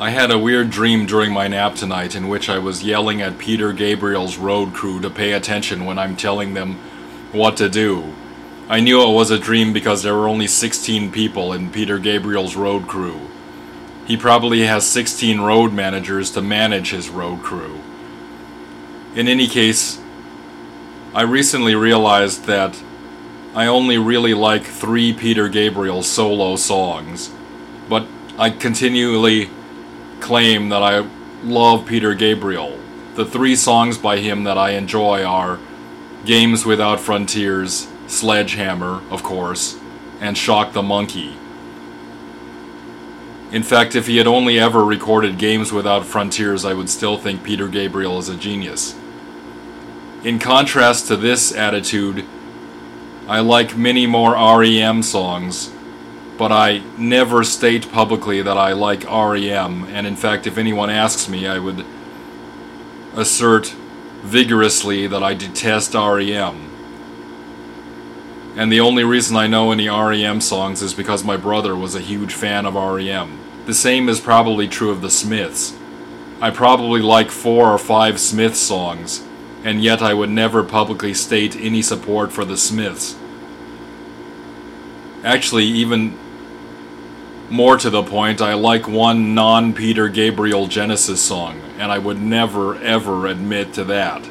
I had a weird dream during my nap tonight in which I was yelling at Peter Gabriel's road crew to pay attention when I'm telling them what to do. I knew it was a dream because there were only 16 people in Peter Gabriel's road crew. He probably has 16 road managers to manage his road crew. In any case, I recently realized that I only really like three Peter Gabriel solo songs, but I continually claim that I love Peter Gabriel. The three songs by him that I enjoy are Games Without Frontiers, Sledgehammer, of course, and Shock the Monkey. In fact, if he had only ever recorded Games Without Frontiers, I would still think Peter Gabriel is a genius. In contrast to this attitude, I like many more REM songs, but I never state publicly that I like REM, and in fact, if anyone asks me, I would assert vigorously that I detest REM. And the only reason I know any REM songs is because my brother was a huge fan of REM. The same is probably true of the Smiths. I probably like four or five Smiths songs, and yet I would never publicly state any support for the Smiths. Actually, even more to the point, I like one non Peter Gabriel Genesis song, and I would never ever admit to that.